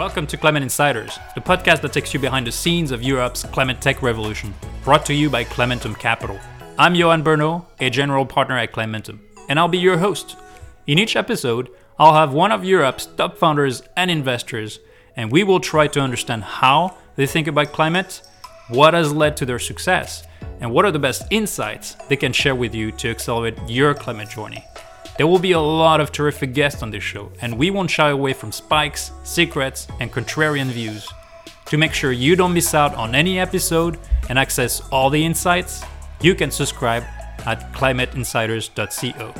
Welcome to Climate Insiders, the podcast that takes you behind the scenes of Europe's climate tech revolution, brought to you by Climentum Capital. I'm Johan Bernot, a general partner at Climentum, and I'll be your host. In each episode, I'll have one of Europe's top founders and investors, and we will try to understand how they think about climate, what has led to their success, and what are the best insights they can share with you to accelerate your climate journey. There will be a lot of terrific guests on this show, and we won't shy away from spikes, secrets, and contrarian views. To make sure you don't miss out on any episode and access all the insights, you can subscribe at climateinsiders.co.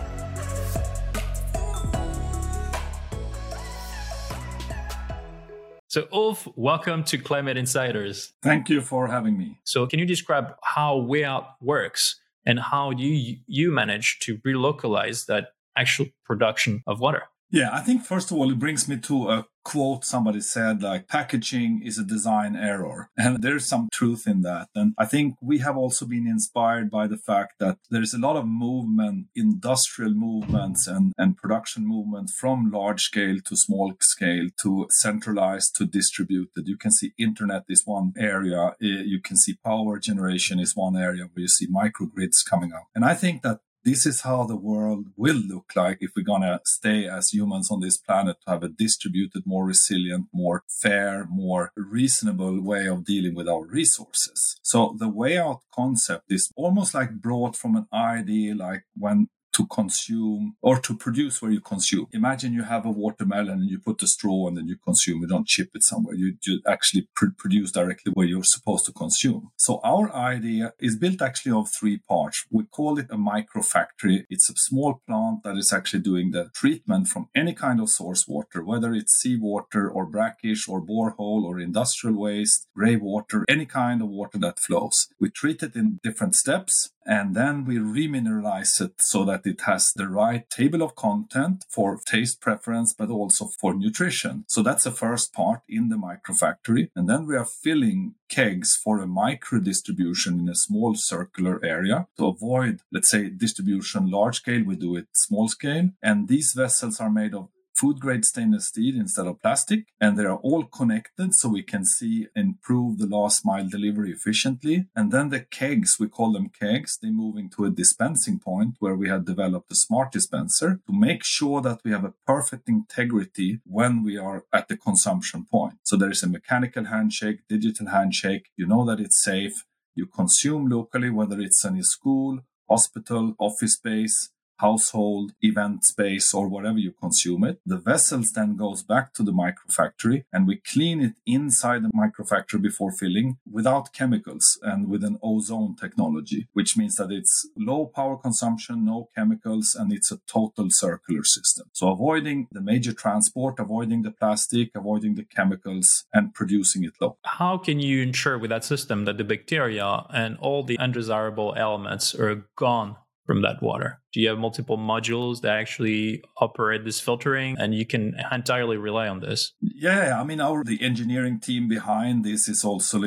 So, Ulf, welcome to Climate Insiders. Thank you for having me. So, can you describe how Wayout works and how you you manage to relocalize that actual production of water? Yeah, I think first of all, it brings me to a quote somebody said like packaging is a design error. And there's some truth in that. And i think we have also been inspired by the fact that there's a lot of movement industrial movements and, and production movement from large scale to small scale to centralized to distributed you can see internet is one area. Eh, you can see power generation is one area where you see microgrids coming out and i think that this is how the world will look like if we're going to stay as humans on this planet to have a distributed, more resilient, more fair, more reasonable way of dealing with our resources. So the Wayout concept is almost like brought from an idea like when to consume or to produce where you consume. Imagine you have a watermelon and you put the straw and then you consume. You don't chip it somewhere. You, you actually pr- produce directly where you're supposed to consume. So our idea is built actually of three parts. We call it a micro factory. It's a small plant that is actually doing the treatment from any kind of source water, whether it's seawater or brackish or borehole or industrial waste, gray water, any kind of water that flows. We treat it in different steps and then we remineralize it so that it has the right table of content for taste preference, but also for nutrition. So that's the first part in the microfactory. And then we are filling kegs for a micro distribution in a small circular area to avoid, let's say, distribution large scale. We do it small scale. And these vessels are made of food grade stainless steel instead of plastic. And they are all connected so we can see improve the last mile delivery efficiently. And then the kegs, we call them kegs, they move into a dispensing point where we have developed a smart dispenser to make sure that we have a perfect integrity when we are at the consumption point. So there is a mechanical handshake, digital handshake. You know that it's safe. You consume locally, whether it's in a school, hospital, office space, household event space or whatever you consume it. The vessels then goes back to the microfactory and we clean it inside the microfactory before filling without chemicals and with an ozone technology, which means that it's low power consumption, no chemicals, and it's a total circular system. So avoiding the major transport, avoiding the plastic, avoiding the chemicals and producing it low. How can you ensure with that system that the bacteria and all the undesirable elements are gone from that water? Do you have multiple modules that actually operate this filtering and you can entirely rely on this? Yeah, I mean, our the engineering team behind this is also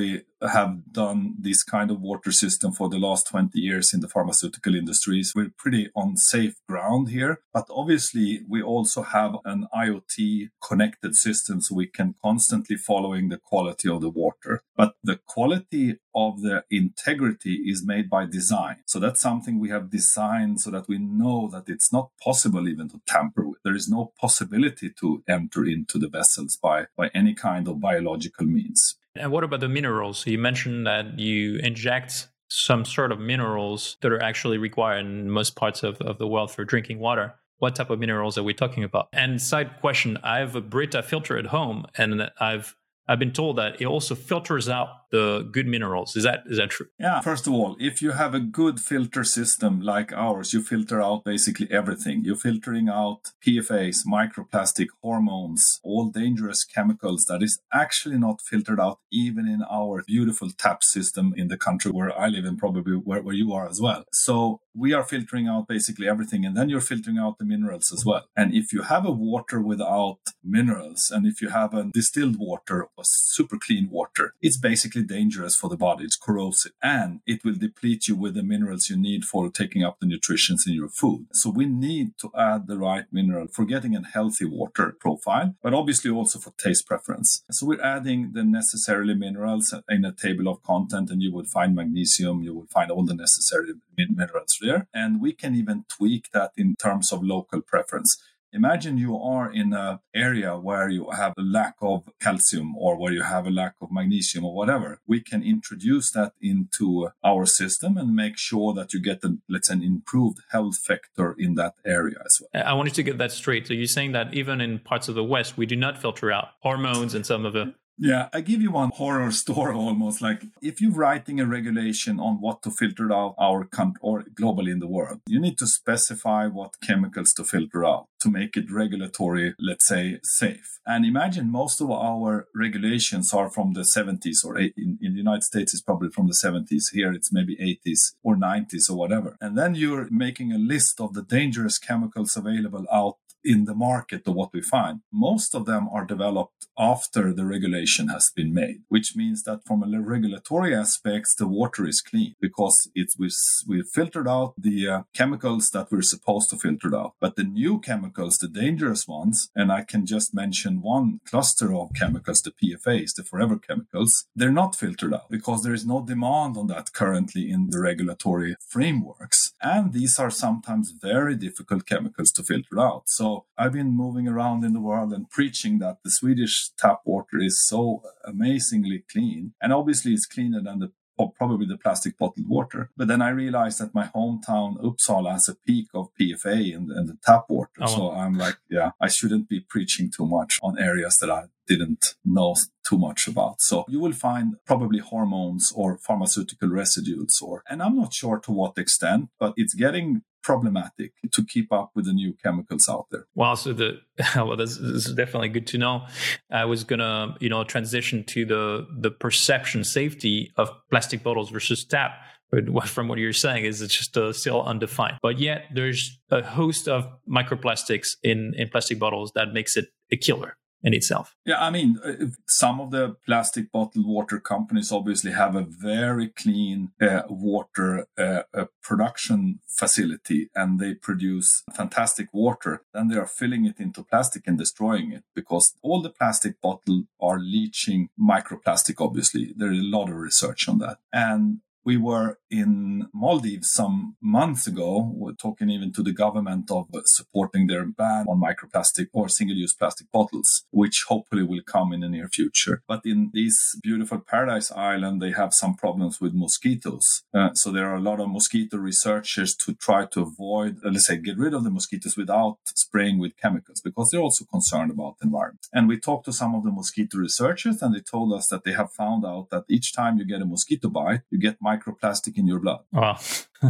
have done this kind of water system for the last 20 years in the pharmaceutical industries. We're pretty on safe ground here, but obviously we also have an IoT connected system so we can constantly following the quality of the water. But the quality of the integrity is made by design. So that's something we have designed so that we know that it's not possible even to tamper with. There is no possibility to enter into the vessels by, by any kind of biological means. And what about the minerals? You mentioned that you inject some sort of minerals that are actually required in most parts of, of the world for drinking water. What type of minerals are we talking about? And side question, I have a Brita filter at home and I've I've been told that it also filters out the good minerals. Is that is that true? Yeah. First of all, if you have a good filter system like ours, you filter out basically everything. You're filtering out PFAS, microplastic, hormones, all dangerous chemicals that is actually not filtered out even in our beautiful tap system in the country where I live and probably where, where you are as well. So we are filtering out basically everything and then you're filtering out the minerals as well. And if you have a water without minerals and if you have a distilled water or super clean water, it's basically really dangerous for the body. It's corrosive and it will deplete you with the minerals you need for taking up the nutritions in your food. So we need to add the right mineral for getting a healthy water profile, but obviously also for taste preference. So we're adding the necessarily minerals in a table of content and you will find magnesium, you will find all the necessary minerals there. And we can even tweak that in terms of local preference. Imagine you are in an area where you have a lack of calcium or where you have a lack of magnesium or whatever. We can introduce that into our system and make sure that you get, a, let's say, an improved health factor in that area as well. I wanted to get that straight. So you're saying that even in parts of the West, we do not filter out hormones and some of the yeah, I give you one horror story almost like if you're writing a regulation on what to filter out our country or globally in the world, you need to specify what chemicals to filter out to make it regulatory, let's say, safe. And imagine most of our regulations are from the 70s or in, in the United States, it's probably from the 70s. Here it's maybe 80s or 90s or whatever. And then you're making a list of the dangerous chemicals available out in the market of what we find. Most of them are developed after the regulation has been made, which means that from a regulatory aspects, the water is clean because it's we, we filtered out the uh, chemicals that we're supposed to filter out. But the new chemicals, the dangerous ones, and I can just mention one cluster of chemicals, the PFAs, the forever chemicals, they're not filtered out because there is no demand on that currently in the regulatory frameworks. And these are sometimes very difficult chemicals to filter out. So I've been moving around in the world and preaching that the Swedish tap water is so amazingly clean. And obviously, it's cleaner than the probably the plastic bottled water. But then I realized that my hometown Uppsala has a peak of PFA in, in the tap water. Oh. So I'm like, yeah, I shouldn't be preaching too much on areas that I didn't know too much about. So you will find probably hormones or pharmaceutical residues or, and I'm not sure to what extent, but it's getting problematic to keep up with the new chemicals out there. Wow, so the well, this, this, is definitely good to know. I was gonna, you know, transition to the the perception safety of plastic bottles versus tap. But from what you're saying is it's just uh, still undefined. But yet there's a host of microplastics in in plastic bottles that makes it a killer in itself. Yeah, I mean, uh, some of the plastic bottled water companies obviously have a very clean uh, water uh, uh, production facility and they produce fantastic water. Then they are filling it into plastic and destroying it because all the plastic bottles are leaching microplastic, obviously. There is a lot of research on that. And we were in Maldives some months ago, we're talking even to the government of supporting their ban on microplastic or single-use plastic bottles, which hopefully will come in the near future. But in this beautiful paradise island, they have some problems with mosquitoes. Uh, so there are a lot of mosquito researchers to try to avoid, uh, let's say, get rid of the mosquitoes without spraying with chemicals because they're also concerned about the environment. And we talked to some of the mosquito researchers and they told us that they have found out that each time you get a mosquito bite, you get microplastic in your blood. Wow.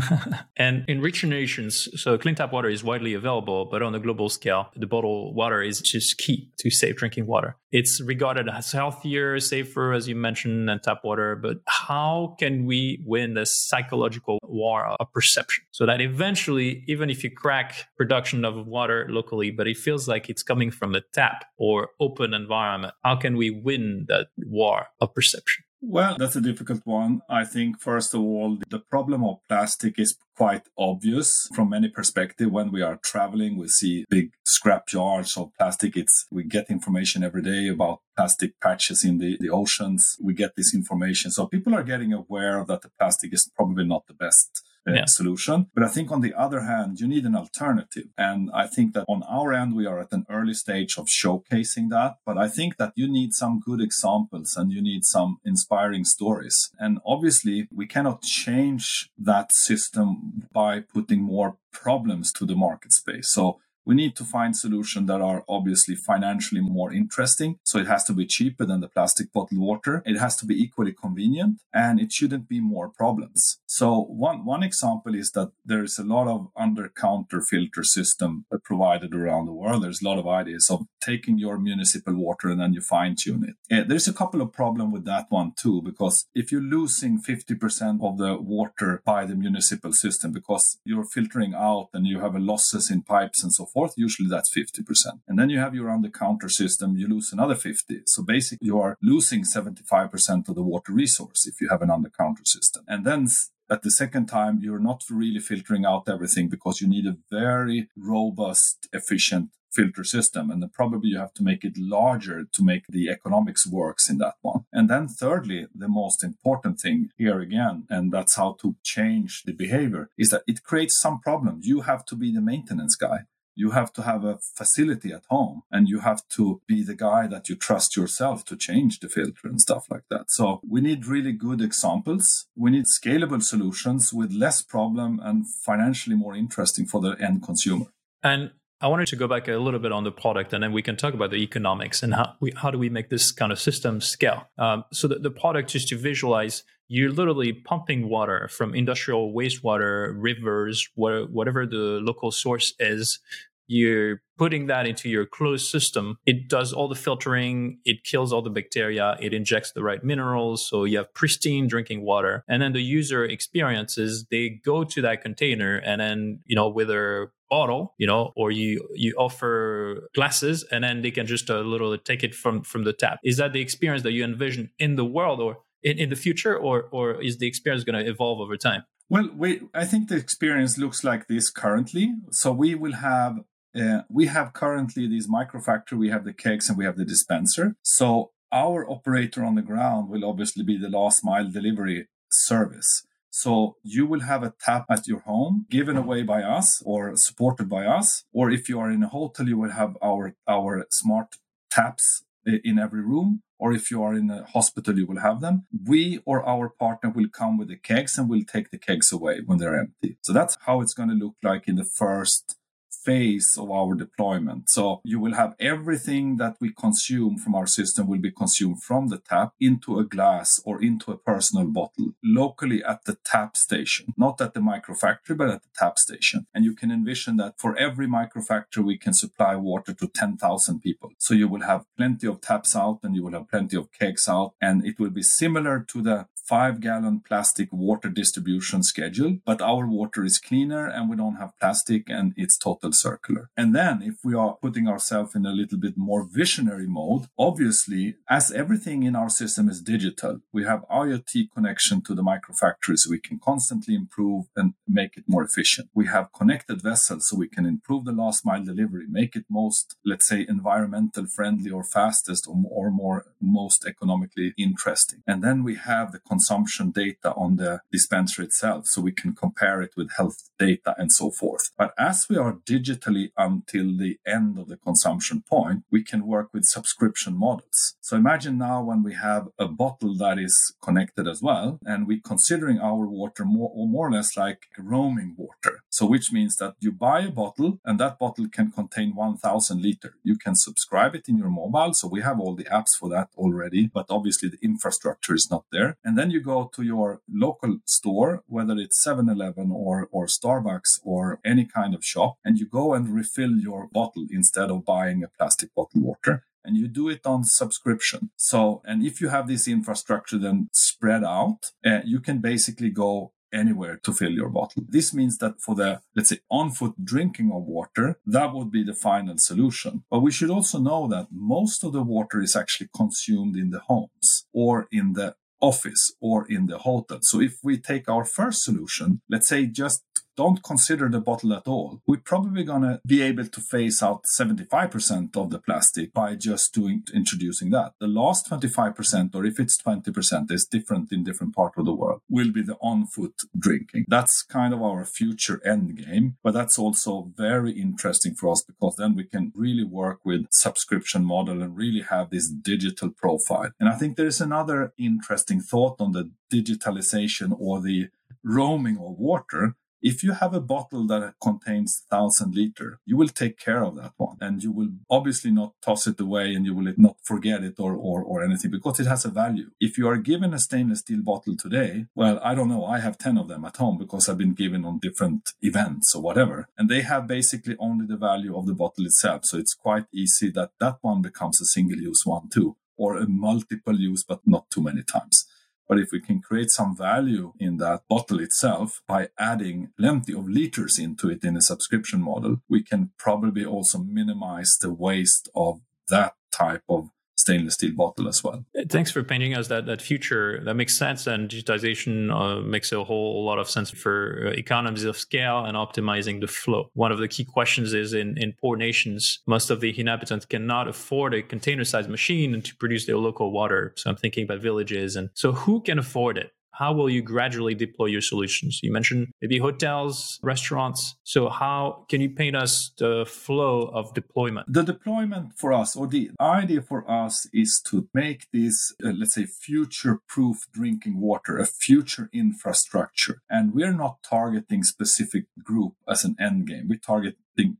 and in richer nations, so clean tap water is widely available, but on a global scale, the bottled water is just key to safe drinking water. It's regarded as healthier, safer, as you mentioned, than tap water. But how can we win the psychological war of perception so that eventually, even if you crack production of water locally, but it feels like it's coming from a tap or open environment, how can we win that war of perception? Well, that's a difficult one. I think, first of all, the problem of plastic is quite obvious from many perspectives. When we are traveling, we see big scrap yards of plastic. It's, we get information every day about plastic patches in the, the oceans. We get this information. So people are getting aware that the plastic is probably not the best uh, yeah. solution. But I think on the other hand, you need an alternative. And I think that on our end, we are at an early stage of showcasing that. But I think that you need some good examples and you need some inspiring stories. And obviously, we cannot change that system by putting more problems to the market space. So we need to find solutions that are obviously financially more interesting. So it has to be cheaper than the plastic bottled water. It has to be equally convenient and it shouldn't be more problems. So one, one example is that there is a lot of under counter filter system provided around the world. There's a lot of ideas of taking your municipal water and then you fine tune it. Uh, there's a couple of problems with that one too, because if you're losing 50% of the water by the municipal system because you're filtering out and you have a losses in pipes and so forth, usually that's 50%. And then you have your under counter system, you lose another 50. So basically you are losing 75% of the water resource if you have an under counter system. And then at the second time, you're not really filtering out everything because you need a very robust, efficient filter system. And probably you have to make it larger to make the economics works in that one. And then thirdly, the most important thing here again, and that's how to change the behavior is that it creates some problems. You have to be the maintenance guy you have to have a facility at home and you have to be the guy that you trust yourself to change the filter and stuff like that. So we need really good examples. We need scalable solutions with less problem and financially more interesting for the end consumer. And I wanted to go back a little bit on the product, and then we can talk about the economics and how we, how do we make this kind of system scale. Um, so the, the product, just to visualize, you're literally pumping water from industrial wastewater, rivers, whatever the local source is. You're putting that into your closed system. It does all the filtering, it kills all the bacteria, it injects the right minerals. So you have pristine drinking water. And then the user experiences, they go to that container and then, you know, with whether bottle, you know, or you you offer glasses and then they can just a uh, little take it from from the tap. Is that the experience that you envision in the world or in, in the future, or or is the experience going to evolve over time? Well, we, I think the experience looks like this currently. So we will have uh, we have currently these microfactory, we have the kegs, and we have the dispenser. So our operator on the ground will obviously be the last mile delivery service. So you will have a tap at your home given away by us or supported by us. Or if you are in a hotel, you will have our, our smart taps in every room. Or if you are in a hospital, you will have them. We or our partner will come with the kegs and will take the kegs away when they're empty. So that's how it's going to look like in the first phase of our deployment. So you will have everything that we consume from our system will be consumed from the tap into a glass or into a personal bottle locally at the tap station, not at the microfactory, but at the tap station. And you can envision that for every microfactory, we can supply water to 10,000 people. So you will have plenty of taps out and you will have plenty of kegs out. And it will be similar to the five gallon plastic water distribution schedule, but our water is cleaner and we don't have plastic and it's total circular. And then if we are putting ourselves in a little bit more visionary mode, obviously, as everything in our system is digital, we have IoT connection to the microfactory so we can constantly improve and make it more efficient. We have connected vessels so we can improve the last mile delivery, make it most, let's say, environmental friendly or fastest or more, or more most economically interesting. And then we have the consumption data on the dispenser itself so we can compare it with health data and so forth. But as we are digitally until the end of the consumption point, we can work with subscription models. So imagine now when we have a bottle that is connected as well, and we considering our water more or more or less like roaming water. So which means that you buy a bottle and that bottle can contain 1000 liter. You can subscribe it in your mobile. So we have all the apps for that already, but obviously the infrastructure is not there. And then you go to your local store, whether it's 7-Eleven or, or Starbucks or any kind of shop, and you go and refill your bottle instead of buying a plastic bottle water and you do it on subscription. So, and if you have this infrastructure then spread out, uh, you can basically go anywhere to fill your bottle. This means that for the, let's say, on foot drinking of water, that would be the final solution. But we should also know that most of the water is actually consumed in the homes or in the office or in the hotel. So if we take our first solution, let's say just don't consider the bottle at all, we're probably going to be able to phase out 75% of the plastic by just doing introducing that. The last 25%, or if it's 20%, is different in different part of the world, will be the on-foot drinking. That's kind of our future end game, but that's also very interesting for us because then we can really work with subscription model and really have this digital profile. And I think there's another interesting thought on the digitalization or the roaming of water If you have a bottle that contains 1000 liter, you will take care of that one and you will obviously not toss it away and you will not forget it or, or, or anything because it has a value. If you are given a stainless steel bottle today, well, I don't know. I have 10 of them at home because I've been given on different events or whatever. And they have basically only the value of the bottle itself. So it's quite easy that that one becomes a single use one too, or a multiple use, but not too many times. But if we can create some value in that bottle itself by adding plenty of liters into it in a subscription model, we can probably also minimize the waste of that type of stainless steel bottle as well. Thanks for painting us that that future. That makes sense, and digitization uh, makes a whole lot of sense for uh, economies of scale and optimizing the flow. One of the key questions is in in poor nations, most of the inhabitants cannot afford a container-sized machine to produce their local water. So I'm thinking about villages, and so who can afford it? How will you gradually deploy your solutions? You mentioned maybe hotels, restaurants. So, how can you paint us the flow of deployment? The deployment for us, or the idea for us, is to make this, uh, let's say, future proof drinking water a future infrastructure. And we're not targeting specific group as an end game. We target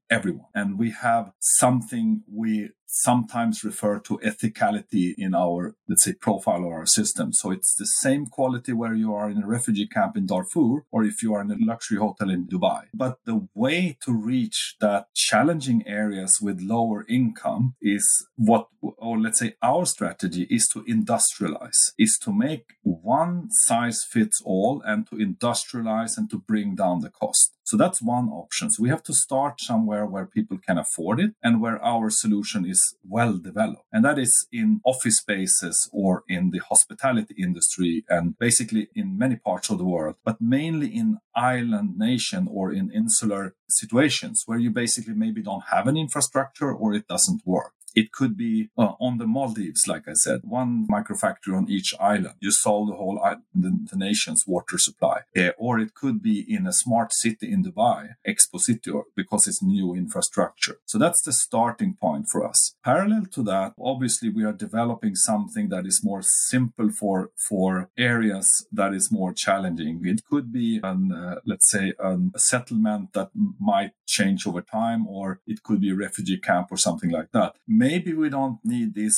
everyone. And we have something we sometimes refer to ethicality in our, let's say, profile of our system. So it's the same quality where you are in a refugee camp in Darfur or if you are in a luxury hotel in Dubai. But the way to reach that challenging areas with lower income is what, or let's say our strategy is to industrialize, is to make one size fits all and to industrialize and to bring down the cost. So that's one option. So we have to start somewhere where people can afford it and where our solution is well developed. And that is in office spaces or in the hospitality industry and basically in many parts of the world, but mainly in island nation or in insular situations where you basically maybe don't have an infrastructure or it doesn't work. It could be uh, on the Maldives, like I said, one microfactory on each island. You solve the whole the, the, nation's water supply. Uh, or it could be in a smart city in Dubai, Expo City, because it's new infrastructure. So that's the starting point for us. Parallel to that, obviously, we are developing something that is more simple for for areas that is more challenging. It could be an uh, let's say an, a settlement that might change over time, or it could be a refugee camp or something like that maybe we don't need this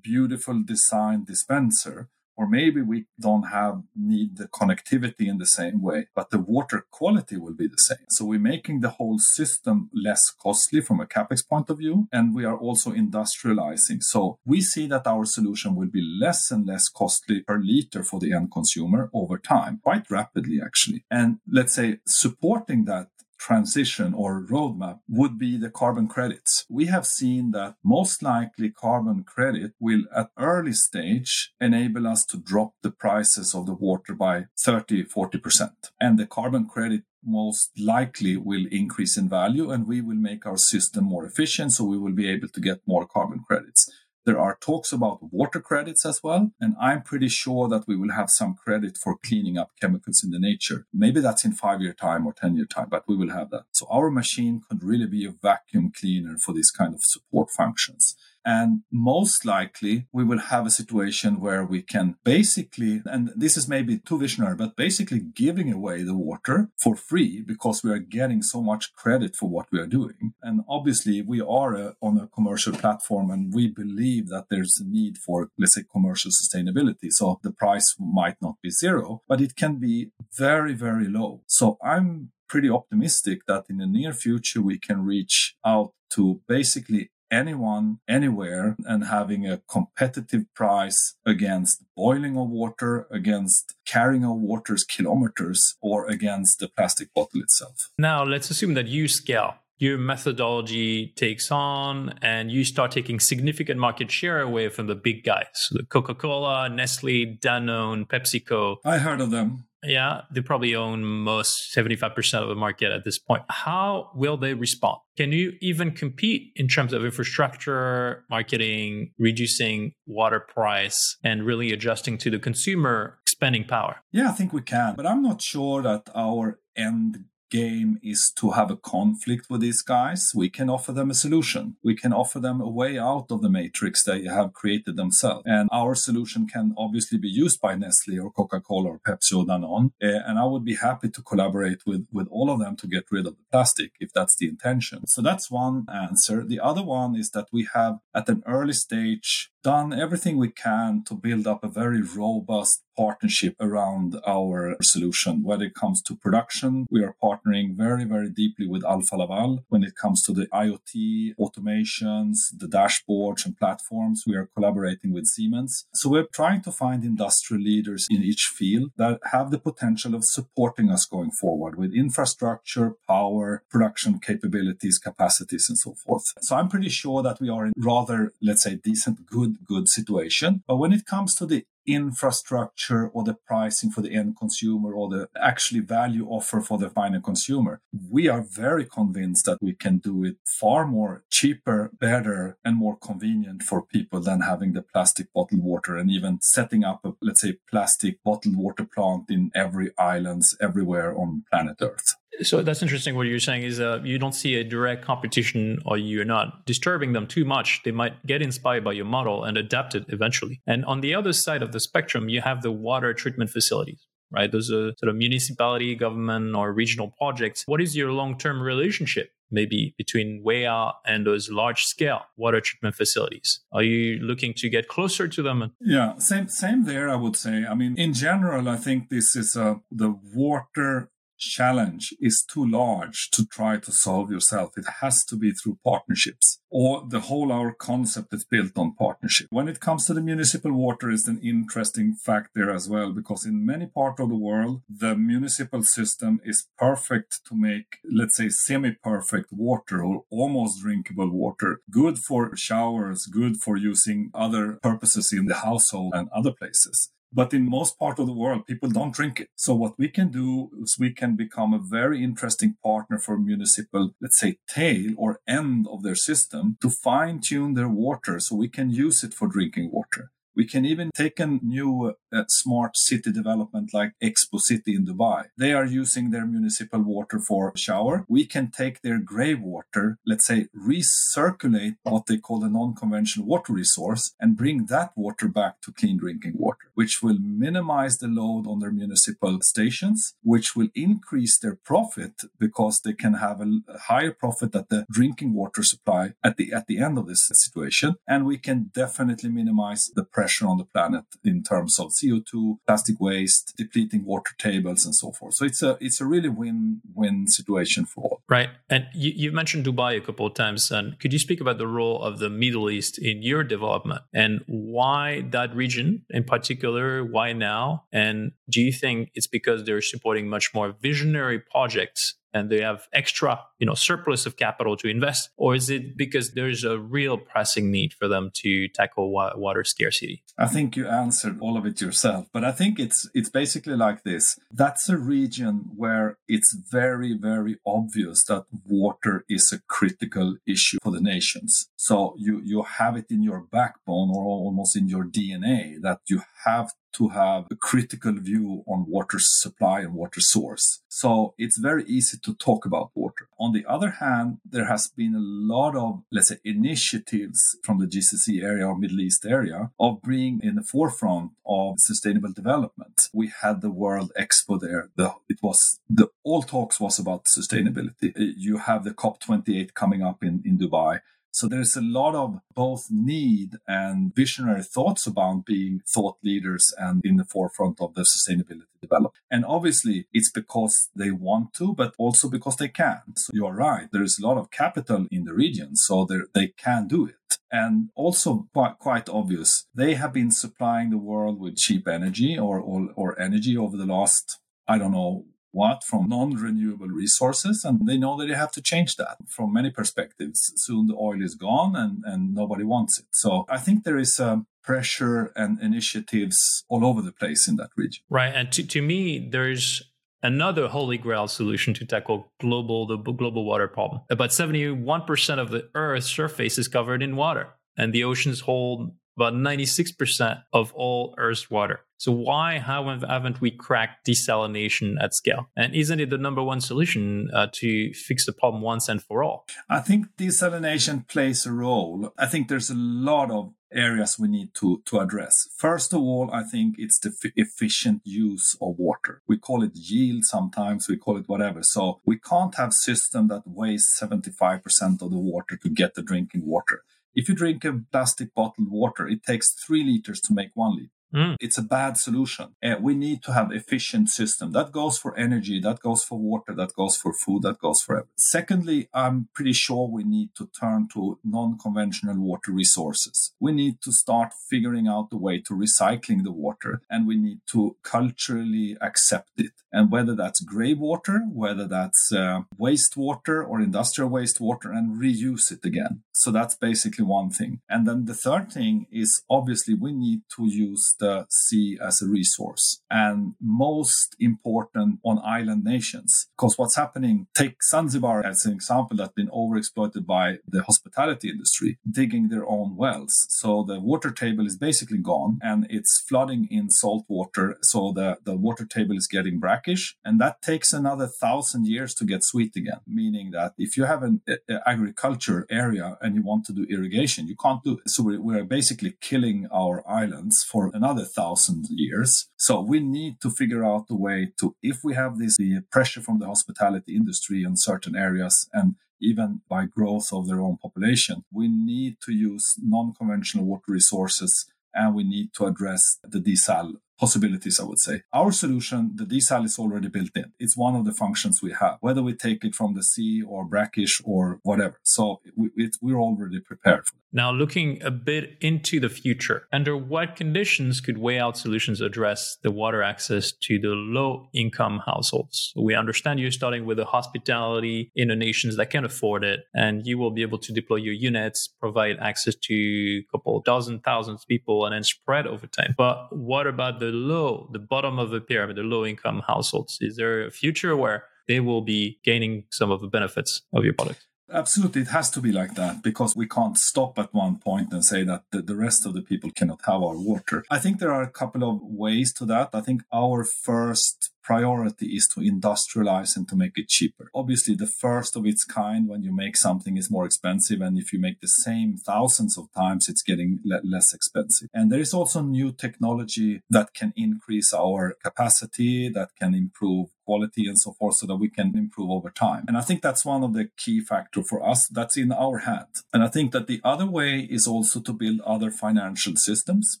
beautiful design dispenser or maybe we don't have need the connectivity in the same way but the water quality will be the same. So we're making the whole system less costly from a capex point of view and we are also industrializing. So we see that our solution will be less and less costly per liter for the end consumer over time quite rapidly actually. And let's say supporting that transition or roadmap would be the carbon credits. We have seen that most likely carbon credit will at early stage enable us to drop the prices of the water by 30, 40%. And the carbon credit most likely will increase in value and we will make our system more efficient so we will be able to get more carbon credits. There are talks about water credits as well. And I'm pretty sure that we will have some credit for cleaning up chemicals in the nature. Maybe that's in five year time or 10 year time, but we will have that. So our machine could really be a vacuum cleaner for these kind of support functions. And most likely we will have a situation where we can basically, and this is maybe too visionary, but basically giving away the water for free because we are getting so much credit for what we are doing. And obviously we are a, on a commercial platform and we believe that there's a need for, let's say, commercial sustainability. So the price might not be zero, but it can be very, very low. So I'm pretty optimistic that in the near future we can reach out to basically anyone anywhere and having a competitive price against boiling of water, against carrying of water's kilometers, or against the plastic bottle itself. Now, let's assume that you scale. Your methodology takes on and you start taking significant market share away from the big guys, the Coca Cola, Nestle, Danone, PepsiCo. I heard of them. Yeah, they probably own most 75% of the market at this point. How will they respond? Can you even compete in terms of infrastructure, marketing, reducing water price, and really adjusting to the consumer spending power? Yeah, I think we can. But I'm not sure that our end game is to have a conflict with these guys, we can offer them a solution. We can offer them a way out of the matrix they have created themselves. And our solution can obviously be used by Nestle or Coca-Cola or Pepsi or Danone. Uh, and I would be happy to collaborate with, with all of them to get rid of the plastic if that's the intention. So that's one answer. The other one is that we have at an early stage done everything we can to build up a very robust partnership around our solution. When it comes to production, we are partnering very, very deeply with Alfa Laval. When it comes to the IoT automations, the dashboards and platforms, we are collaborating with Siemens. So we're trying to find industrial leaders in each field that have the potential of supporting us going forward with infrastructure, power, production capabilities, capacities, and so forth. So I'm pretty sure that we are in rather, let's say, decent, good good situation. But when it comes to the infrastructure or the pricing for the end consumer or the actually value offer for the final consumer. We are very convinced that we can do it far more cheaper, better, and more convenient for people than having the plastic bottled water and even setting up a, let's say, plastic bottled water plant in every islands everywhere on planet Earth. So that's interesting. What you're saying is uh, you don't see a direct competition, or you're not disturbing them too much. They might get inspired by your model and adapt it eventually. And on the other side of the spectrum, you have the water treatment facilities. Right, those are sort of municipality, government, or regional projects. What is your long-term relationship maybe between WEA and those large scale water treatment facilities? Are you looking to get closer to them? Yeah, same same there I would say. I mean in general I think this is a the water challenge is too large to try to solve yourself. It has to be through partnerships or the whole our concept is built on partnership. When it comes to the municipal water is an interesting fact there as well, because in many parts of the world, the municipal system is perfect to make, let's say, semi-perfect water or almost drinkable water, good for showers, good for using other purposes in the household and other places. But in most part of the world, people don't drink it. So what we can do is we can become a very interesting partner for municipal, let's say, tail or end of their system to fine tune their water so we can use it for drinking water. We can even take a new uh, smart city development like Expo City in Dubai. They are using their municipal water for shower. We can take their gray water, let's say, recirculate what they call a non-conventional water resource and bring that water back to clean drinking water, which will minimize the load on their municipal stations, which will increase their profit because they can have a higher profit at the drinking water supply at the at the end of this situation. And we can definitely minimize the pressure pressure on the planet in terms of CO2, plastic waste, depleting water tables, and so forth. So it's a it's a really win-win situation for all. Right. And you, you mentioned Dubai a couple of times. And could you speak about the role of the Middle East in your development and why that region in particular? Why now? And do you think it's because they're supporting much more visionary projects and they have extra, you know, surplus of capital to invest? Or is it because there's a real pressing need for them to tackle wa- water scarcity? I think you answered all of it yourself, but I think it's it's basically like this. That's a region where it's very very obvious that water is a critical issue for the nations. So you you have it in your backbone or almost in your DNA that you have to have a critical view on water supply and water source. So it's very easy to talk about water. On the other hand, there has been a lot of, let's say, initiatives from the GCC area or Middle East area of being in the forefront of sustainable development. We had the World Expo there. The, it was the all talks was about sustainability. You have the COP28 coming up in, in Dubai. So there's a lot of both need and visionary thoughts about being thought leaders and in the forefront of the sustainability development. And obviously it's because they want to, but also because they can. So you are right. There is a lot of capital in the region, so they can do it. And also quite, quite obvious, they have been supplying the world with cheap energy or, or, or energy over the last, I don't know, what from non-renewable resources and they know that they have to change that. From many perspectives soon the oil is gone and, and nobody wants it. So i think there is a pressure and initiatives all over the place in that region. Right and to, to me there's another holy grail solution to tackle global the global water problem. About 71% of the earth's surface is covered in water and the oceans hold about 96% of all Earth's water. So why haven't we cracked desalination at scale? And isn't it the number one solution uh, to fix the problem once and for all? I think desalination plays a role. I think there's a lot of areas we need to, to address. First of all, I think it's the f- efficient use of water. We call it yield sometimes, we call it whatever. So we can't have system that waste 75% of the water to get the drinking water. If you drink a plastic bottled water, it takes three liters to make one liter. Mm. It's a bad solution. Uh, we need to have efficient system. That goes for energy, that goes for water, that goes for food, that goes for everything. Secondly, I'm pretty sure we need to turn to non-conventional water resources. We need to start figuring out the way to recycling the water and we need to culturally accept it. And whether that's gray water, whether that's uh, wastewater or industrial wastewater and reuse it again. So that's basically one thing. And then the third thing is obviously we need to use the sea as a resource and most important on island nations. Because what's happening, take Zanzibar as an example that's been overexploited by the hospitality industry, digging their own wells. So the water table is basically gone and it's flooding in salt water. So the, the water table is getting brackish and that takes another thousand years to get sweet again. Meaning that if you have an a, agriculture area and you want to do irrigation, you can't do it. So we're, we're basically killing our islands for another another thousand years. So we need to figure out a way to, if we have this the pressure from the hospitality industry in certain areas and even by growth of their own population, we need to use non-conventional water resources and we need to address the desal possibilities, I would say. Our solution, the desal is already built in. It's one of the functions we have, whether we take it from the sea or brackish or whatever. So we, we're already prepared for that. Now, looking a bit into the future, under what conditions could Wayout solutions address the water access to the low income households? We understand you're starting with the hospitality in the nations that can afford it, and you will be able to deploy your units, provide access to a couple dozen thousands people, and then spread over time. But what about the low, the bottom of the pyramid, the low income households? Is there a future where they will be gaining some of the benefits of your product? Absolutely, it has to be like that because we can't stop at one point and say that the, the, rest of the people cannot have our water. I think there are a couple of ways to that. I think our first priority is to industrialize and to make it cheaper. Obviously, the first of its kind when you make something is more expensive. And if you make the same thousands of times, it's getting le- less expensive. And there is also new technology that can increase our capacity, that can improve quality and so forth so that we can improve over time. And I think that's one of the key factor for us that's in our hand. And I think that the other way is also to build other financial systems.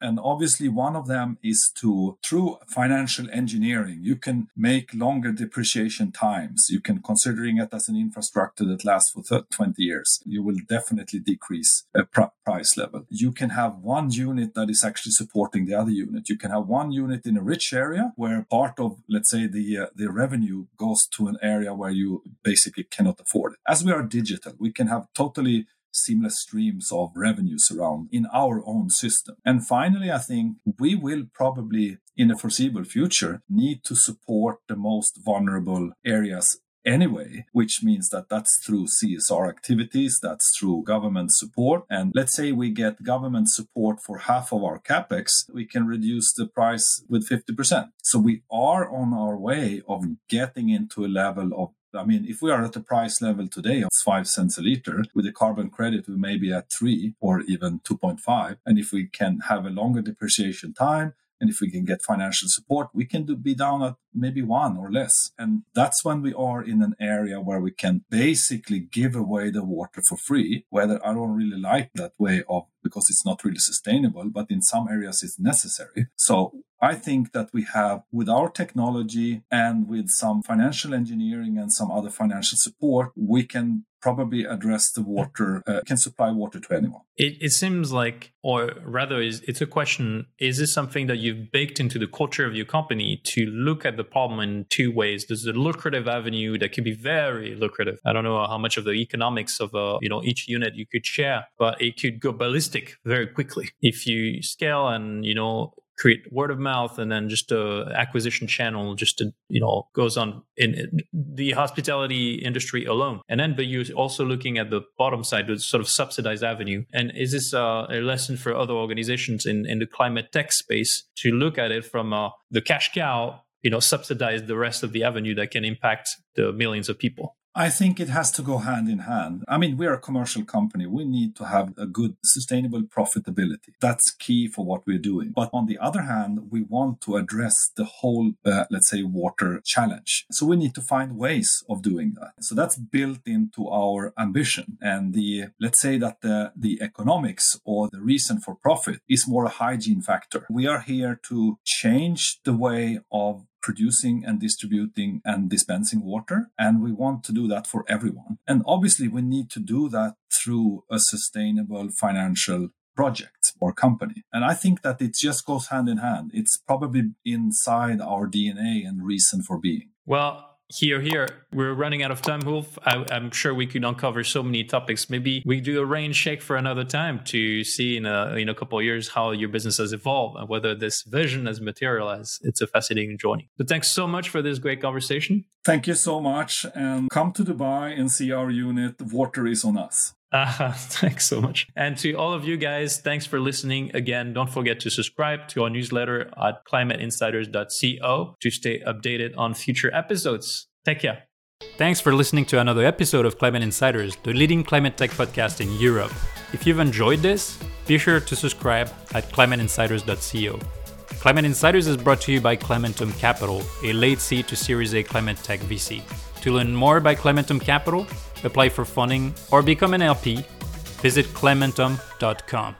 And obviously one of them is to, through financial engineering, you can make longer depreciation times. You can considering it as an infrastructure that lasts for 20 years. You will definitely decrease a pr- price level. You can have one unit that is actually supporting the other unit. You can have one unit in a rich area where part of, let's say, the, uh, the revenue goes to an area where you basically cannot afford it. As we are digital, we can have totally seamless streams of revenues around in our own system. And finally, I think we will probably in the foreseeable future need to support the most vulnerable areas anyway, which means that that's through CSR activities, that's through government support. And let's say we get government support for half of our capex, we can reduce the price with 50%. So we are on our way of getting into a level of I mean, if we are at the price level today of five cents a liter, with the carbon credit, we may be at three or even 2.5. And if we can have a longer depreciation time, and if we can get financial support, we can do, be down at maybe one or less. And that's when we are in an area where we can basically give away the water for free, whether I don't really like that way of because it's not really sustainable, but in some areas it's necessary. So I think that we have, with our technology and with some financial engineering and some other financial support, we can probably address the water, uh, can supply water to anyone. It, it seems like, or rather, is it's a question: Is this something that you've baked into the culture of your company to look at the problem in two ways? There's a lucrative avenue that can be very lucrative. I don't know how much of the economics of uh, you know each unit you could share, but it could go ballistic very quickly if you scale and you know create word of mouth and then just a acquisition channel just to you know goes on in the hospitality industry alone. And then but you're also looking at the bottom side the sort of subsidized avenue. And is this uh, a lesson for other organizations in in the climate tech space to look at it from uh, the cash cow you know subsidize the rest of the avenue that can impact the millions of people I think it has to go hand in hand. I mean, we're a commercial company. We need to have a good sustainable profitability. That's key for what we're doing. But on the other hand, we want to address the whole, uh, let's say, water challenge. So we need to find ways of doing that. So that's built into our ambition. And the, let's say that the, the economics or the reason for profit is more a hygiene factor. We are here to change the way of producing and distributing and dispensing water. And we want to do that for everyone. And obviously, we need to do that through a sustainable financial project or company. And I think that it just goes hand in hand. It's probably inside our DNA and reason for being. Well, here, here, we're running out of time, Ulf. I, am sure we could uncover so many topics. Maybe we do a rain shake for another time to see in a in a couple of years how your business has evolved and whether this vision has materialized. It's a fascinating journey. So thanks so much for this great conversation. Thank you so much, and come to Dubai and see our unit. Water is on us. Uh, thanks so much. And to all of you guys, thanks for listening. Again, don't forget to subscribe to our newsletter at climateinsiders.co to stay updated on future episodes. Take care. Thanks for listening to another episode of Climate Insiders, the leading climate tech podcast in Europe. If you've enjoyed this, be sure to subscribe at climateinsiders.co. Climate Insiders is brought to you by Climentum Capital, a late seed to Series A climate tech VC. To learn more about Climentum Capital, apply for funding, or become an LP, visit climentum.com.